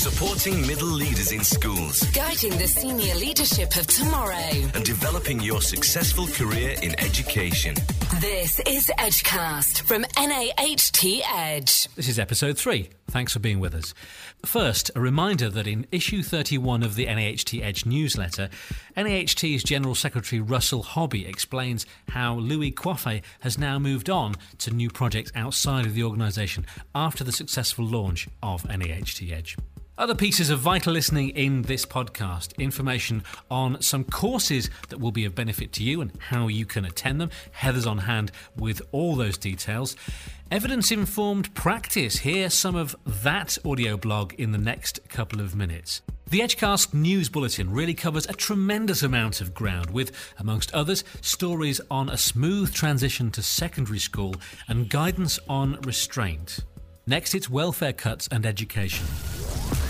supporting middle leaders in schools Guiding the senior leadership of tomorrow. and developing your successful career in education. This is Edgecast from NAHT Edge. This is episode three. Thanks for being with us. First, a reminder that in issue 31 of the NAHT Edge newsletter, NAHT's General Secretary Russell Hobby explains how Louis Coiffait has now moved on to new projects outside of the organisation after the successful launch of NAHT Edge. Other pieces of vital listening in this podcast information on some courses that will be of benefit to you and how you can attend them. Heather's on hand with all those details. Evidence informed practice. Hear some of that audio blog in the next couple of minutes. The Edgecast News Bulletin really covers a tremendous amount of ground, with, amongst others, stories on a smooth transition to secondary school and guidance on restraint. Next, it's welfare cuts and education.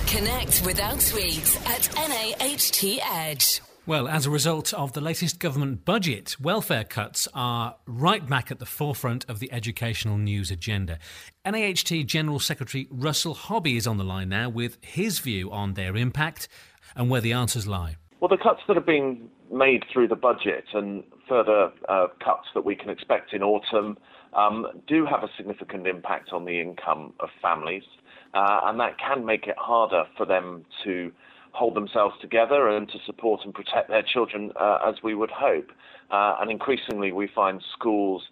Connect with our tweets at NAHT Edge. Well, as a result of the latest government budget, welfare cuts are right back at the forefront of the educational news agenda. NAHT General Secretary Russell Hobby is on the line now with his view on their impact and where the answers lie. Well, the cuts that are being made through the budget and further uh, cuts that we can expect in autumn um, do have a significant impact on the income of families, uh, and that can make it harder for them to hold themselves together and to support and protect their children uh, as we would hope. Uh, and increasingly, we find schools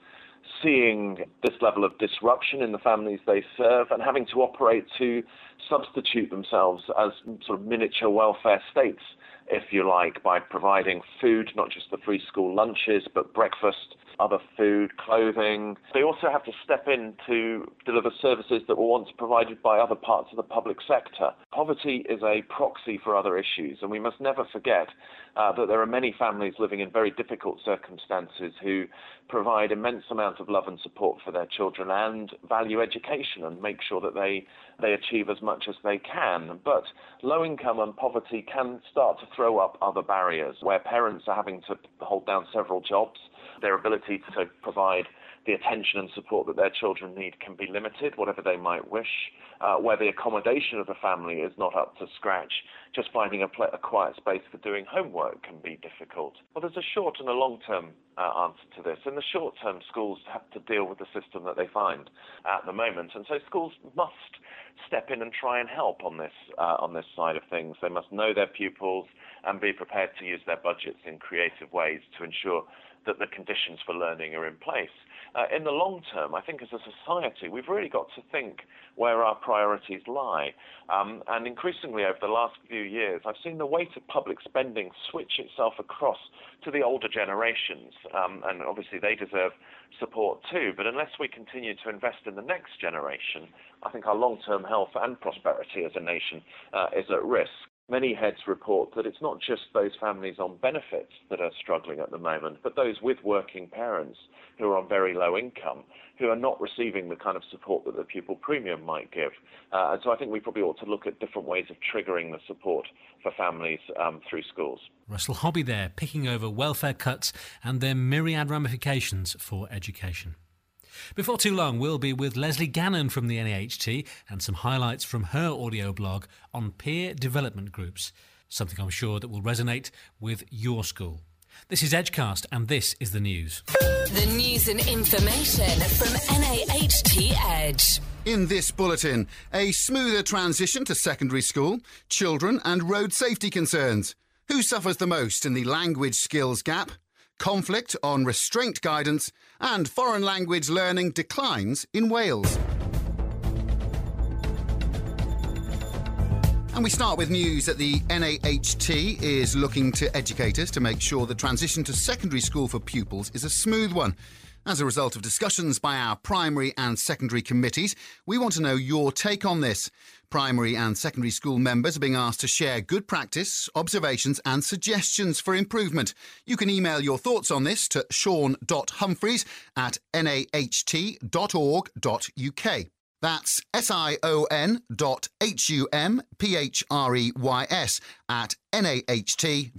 seeing this level of disruption in the families they serve and having to operate to substitute themselves as sort of miniature welfare states, if you like, by providing food, not just the free school lunches, but breakfast, other food, clothing. They also have to step in to deliver services that were once provided by other parts of the public sector. Poverty is a proxy for other issues, and we must never forget uh, that there are many families living in very difficult circumstances who provide immense amounts of love and support for their children and value education and make sure that they, they achieve as much as they can. But low income and poverty can start to throw up other barriers where parents are having to hold down several jobs. Their ability to provide the attention and support that their children need can be limited, whatever they might wish. Uh, where the accommodation of the family is not up to scratch, just finding a, pl- a quiet space for doing homework can be difficult. Well, there's a short and a long term uh, answer to this. In the short term, schools have to deal with the system that they find at the moment, and so schools must step in and try and help on this uh, on this side of things. They must know their pupils and be prepared to use their budgets in creative ways to ensure that the conditions for learning are in place. Uh, in the long term, I think as a society, we've really got to think where our priorities lie. Um, and increasingly over the last few years, I've seen the weight of public spending switch itself across to the older generations. Um, and obviously, they deserve support too. But unless we continue to invest in the next generation, I think our long term health and prosperity as a nation uh, is at risk. Many heads report that it's not just those families on benefits that are struggling at the moment, but those with working parents who are on very low income, who are not receiving the kind of support that the pupil premium might give. Uh, and so I think we probably ought to look at different ways of triggering the support for families um, through schools. Russell Hobby there, picking over welfare cuts and their myriad ramifications for education. Before too long, we'll be with Lesley Gannon from the NAHT and some highlights from her audio blog on peer development groups, something I'm sure that will resonate with your school. This is Edgecast, and this is the news. The news and information from NAHT Edge. In this bulletin, a smoother transition to secondary school, children and road safety concerns. Who suffers the most in the language skills gap? Conflict on restraint guidance, and foreign language learning declines in Wales. And we start with news that the NAHT is looking to educators to make sure the transition to secondary school for pupils is a smooth one. As a result of discussions by our primary and secondary committees, we want to know your take on this. Primary and secondary school members are being asked to share good practice, observations, and suggestions for improvement. You can email your thoughts on this to sion.humphreys at naht.org.uk. That's S I O N dot H U M P H R E Y S at naht.org.uk.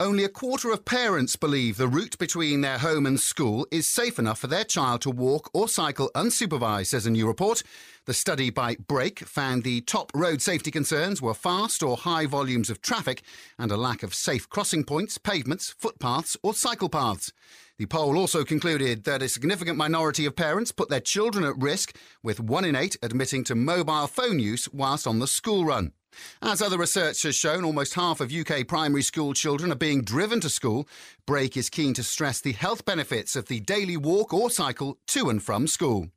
Only a quarter of parents believe the route between their home and school is safe enough for their child to walk or cycle unsupervised, says a new report. The study by Brake found the top road safety concerns were fast or high volumes of traffic and a lack of safe crossing points, pavements, footpaths, or cycle paths. The poll also concluded that a significant minority of parents put their children at risk, with one in eight admitting to mobile phone use whilst on the school run. As other research has shown, almost half of UK primary school children are being driven to school. Brake is keen to stress the health benefits of the daily walk or cycle to and from school.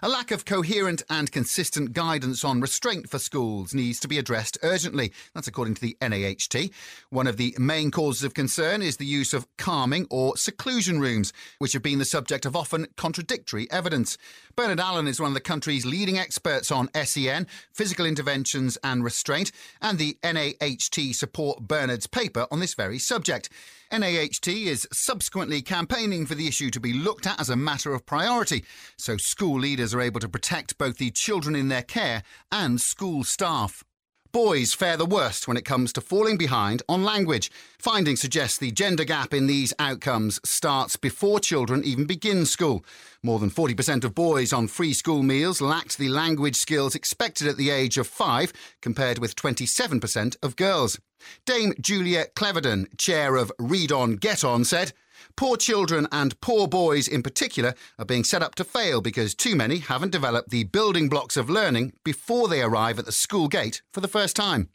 A lack of coherent and consistent guidance on restraint for schools needs to be addressed urgently. That's according to the NAHT. One of the main causes of concern is the use of calming or seclusion rooms, which have been the subject of often contradictory evidence. Bernard Allen is one of the country's leading experts on SEN, physical interventions and restraint, and the NAHT support Bernard's paper on this very subject. NAHT is subsequently campaigning for the issue to be looked at as a matter of priority, so school leaders are able to protect both the children in their care and school staff. Boys fare the worst when it comes to falling behind on language. Findings suggest the gender gap in these outcomes starts before children even begin school. More than 40% of boys on free school meals lacked the language skills expected at the age of five, compared with 27% of girls. Dame Julia Cleverdon, chair of Read On Get On, said, Poor children and poor boys in particular are being set up to fail because too many haven't developed the building blocks of learning before they arrive at the school gate for the first time.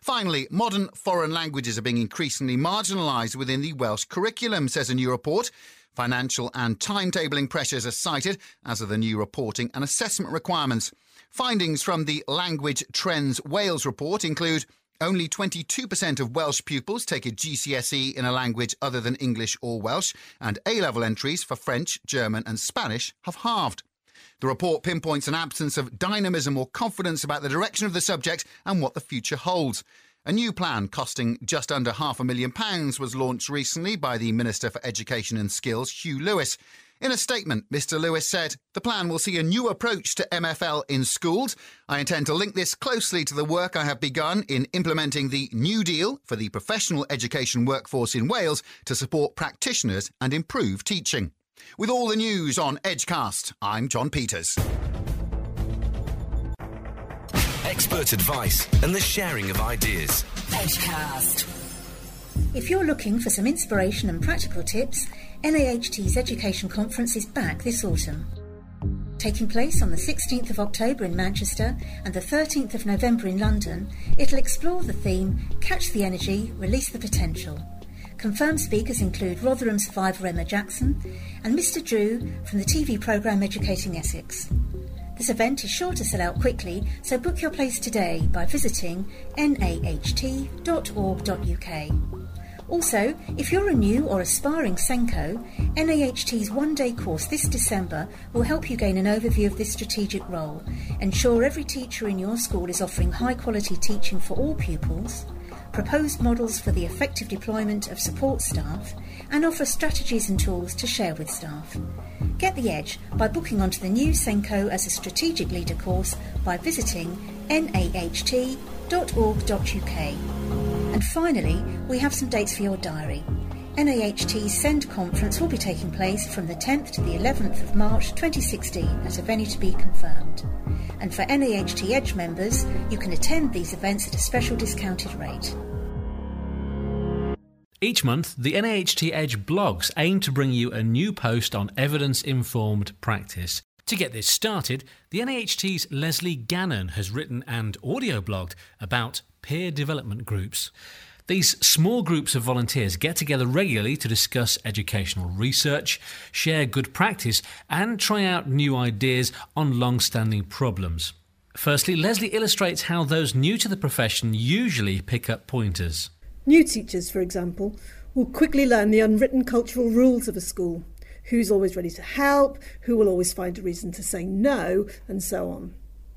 Finally, modern foreign languages are being increasingly marginalised within the Welsh curriculum, says a new report. Financial and timetabling pressures are cited, as are the new reporting and assessment requirements. Findings from the Language Trends Wales report include only 22% of Welsh pupils take a GCSE in a language other than English or Welsh, and A level entries for French, German, and Spanish have halved. The report pinpoints an absence of dynamism or confidence about the direction of the subject and what the future holds. A new plan costing just under half a million pounds was launched recently by the Minister for Education and Skills, Huw Lewis. In a statement, Mr. Lewis said, The plan will see a new approach to MFL in schools. I intend to link this closely to the work I have begun in implementing the New Deal for the professional education workforce in Wales to support practitioners and improve teaching. With all the news on Edgecast, I'm John Peters. Expert advice and the sharing of ideas. Edgecast. If you're looking for some inspiration and practical tips, NAHT's Education Conference is back this autumn. Taking place on the 16th of October in Manchester and the 13th of November in London, it'll explore the theme Catch the Energy, Release the Potential. Confirmed speakers include Rotherham survivor Emma Jackson and Mr. Drew from the TV programme Educating Essex. This event is sure to sell out quickly, so book your place today by visiting naht.org.uk. Also, if you're a new or aspiring SENCO, NAHT's one day course this December will help you gain an overview of this strategic role, ensure every teacher in your school is offering high quality teaching for all pupils, propose models for the effective deployment of support staff, and offer strategies and tools to share with staff. Get the edge by booking onto the new SENCO as a strategic leader course by visiting naht.org.uk. And finally, we have some dates for your diary. NAHT's SEND conference will be taking place from the 10th to the 11th of March 2016 at a venue to be confirmed. And for NAHT Edge members, you can attend these events at a special discounted rate. Each month, the NAHT Edge blogs aim to bring you a new post on evidence informed practice. To get this started, the NAHT's Lesley Gannon has written and audio blogged about peer development groups. These small groups of volunteers get together regularly to discuss educational research, share good practice, and try out new ideas on long standing problems. Firstly, Lesley illustrates how those new to the profession usually pick up pointers. New teachers, for example, will quickly learn the unwritten cultural rules of a school who's always ready to help, who will always find a reason to say no, and so on.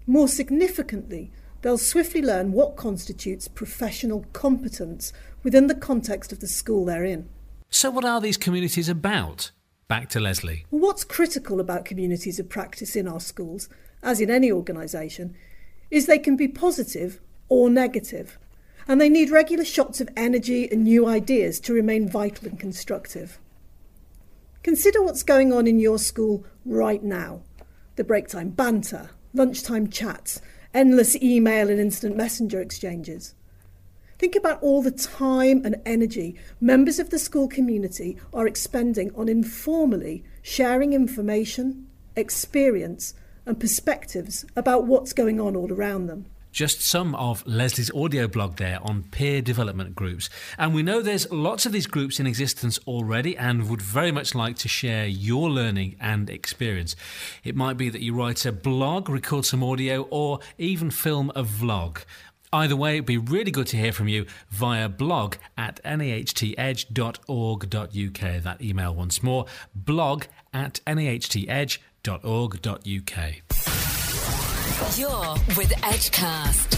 More significantly, they'll swiftly learn what constitutes professional competence within the context of the school they're in. So, what are these communities about? Back to Lesley. Well, what's critical about communities of practice in our schools, as in any organisation, is they can be positive or and they need regular shots of energy and new ideas to remain vital and constructive. Consider what's going on in your school right now the break time banter, lunchtime chats, endless email and instant messenger exchanges. Think about all the time and energy members of the school community are expending on informally sharing information, experience, and perspectives about what's going on all around them. Just some of Lesley's audio blog there on peer development groups. And we know there's lots of these groups in existence already and would very much like to share your learning and experience. It might be that you write a blog, record some audio, or even film a vlog. Either way, it'd be really good to hear from you via blog at nahtedge.org.uk. That email once more blog at nahtedge.org.uk. You're with Edgecast.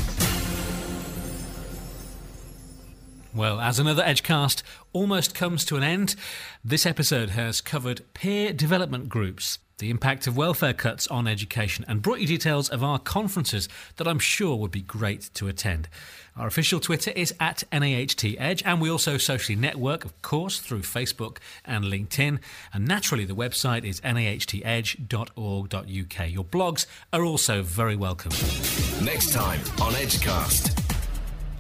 Well, as another Edgecast almost comes to an end, this episode has covered peer development groups, the impact of welfare cuts on education, and brought you details of our conferences that I'm sure would be great to attend. Our official Twitter is at NAHT Edge, and we also socially network, of course, through Facebook and LinkedIn. And naturally, the website is nahtedge.org.uk. Your blogs are also very welcome. Next time on Edgecast.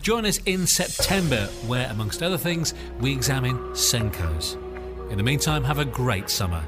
Join us in September, where, amongst other things, we examine SENCOs. In the meantime, have a great summer.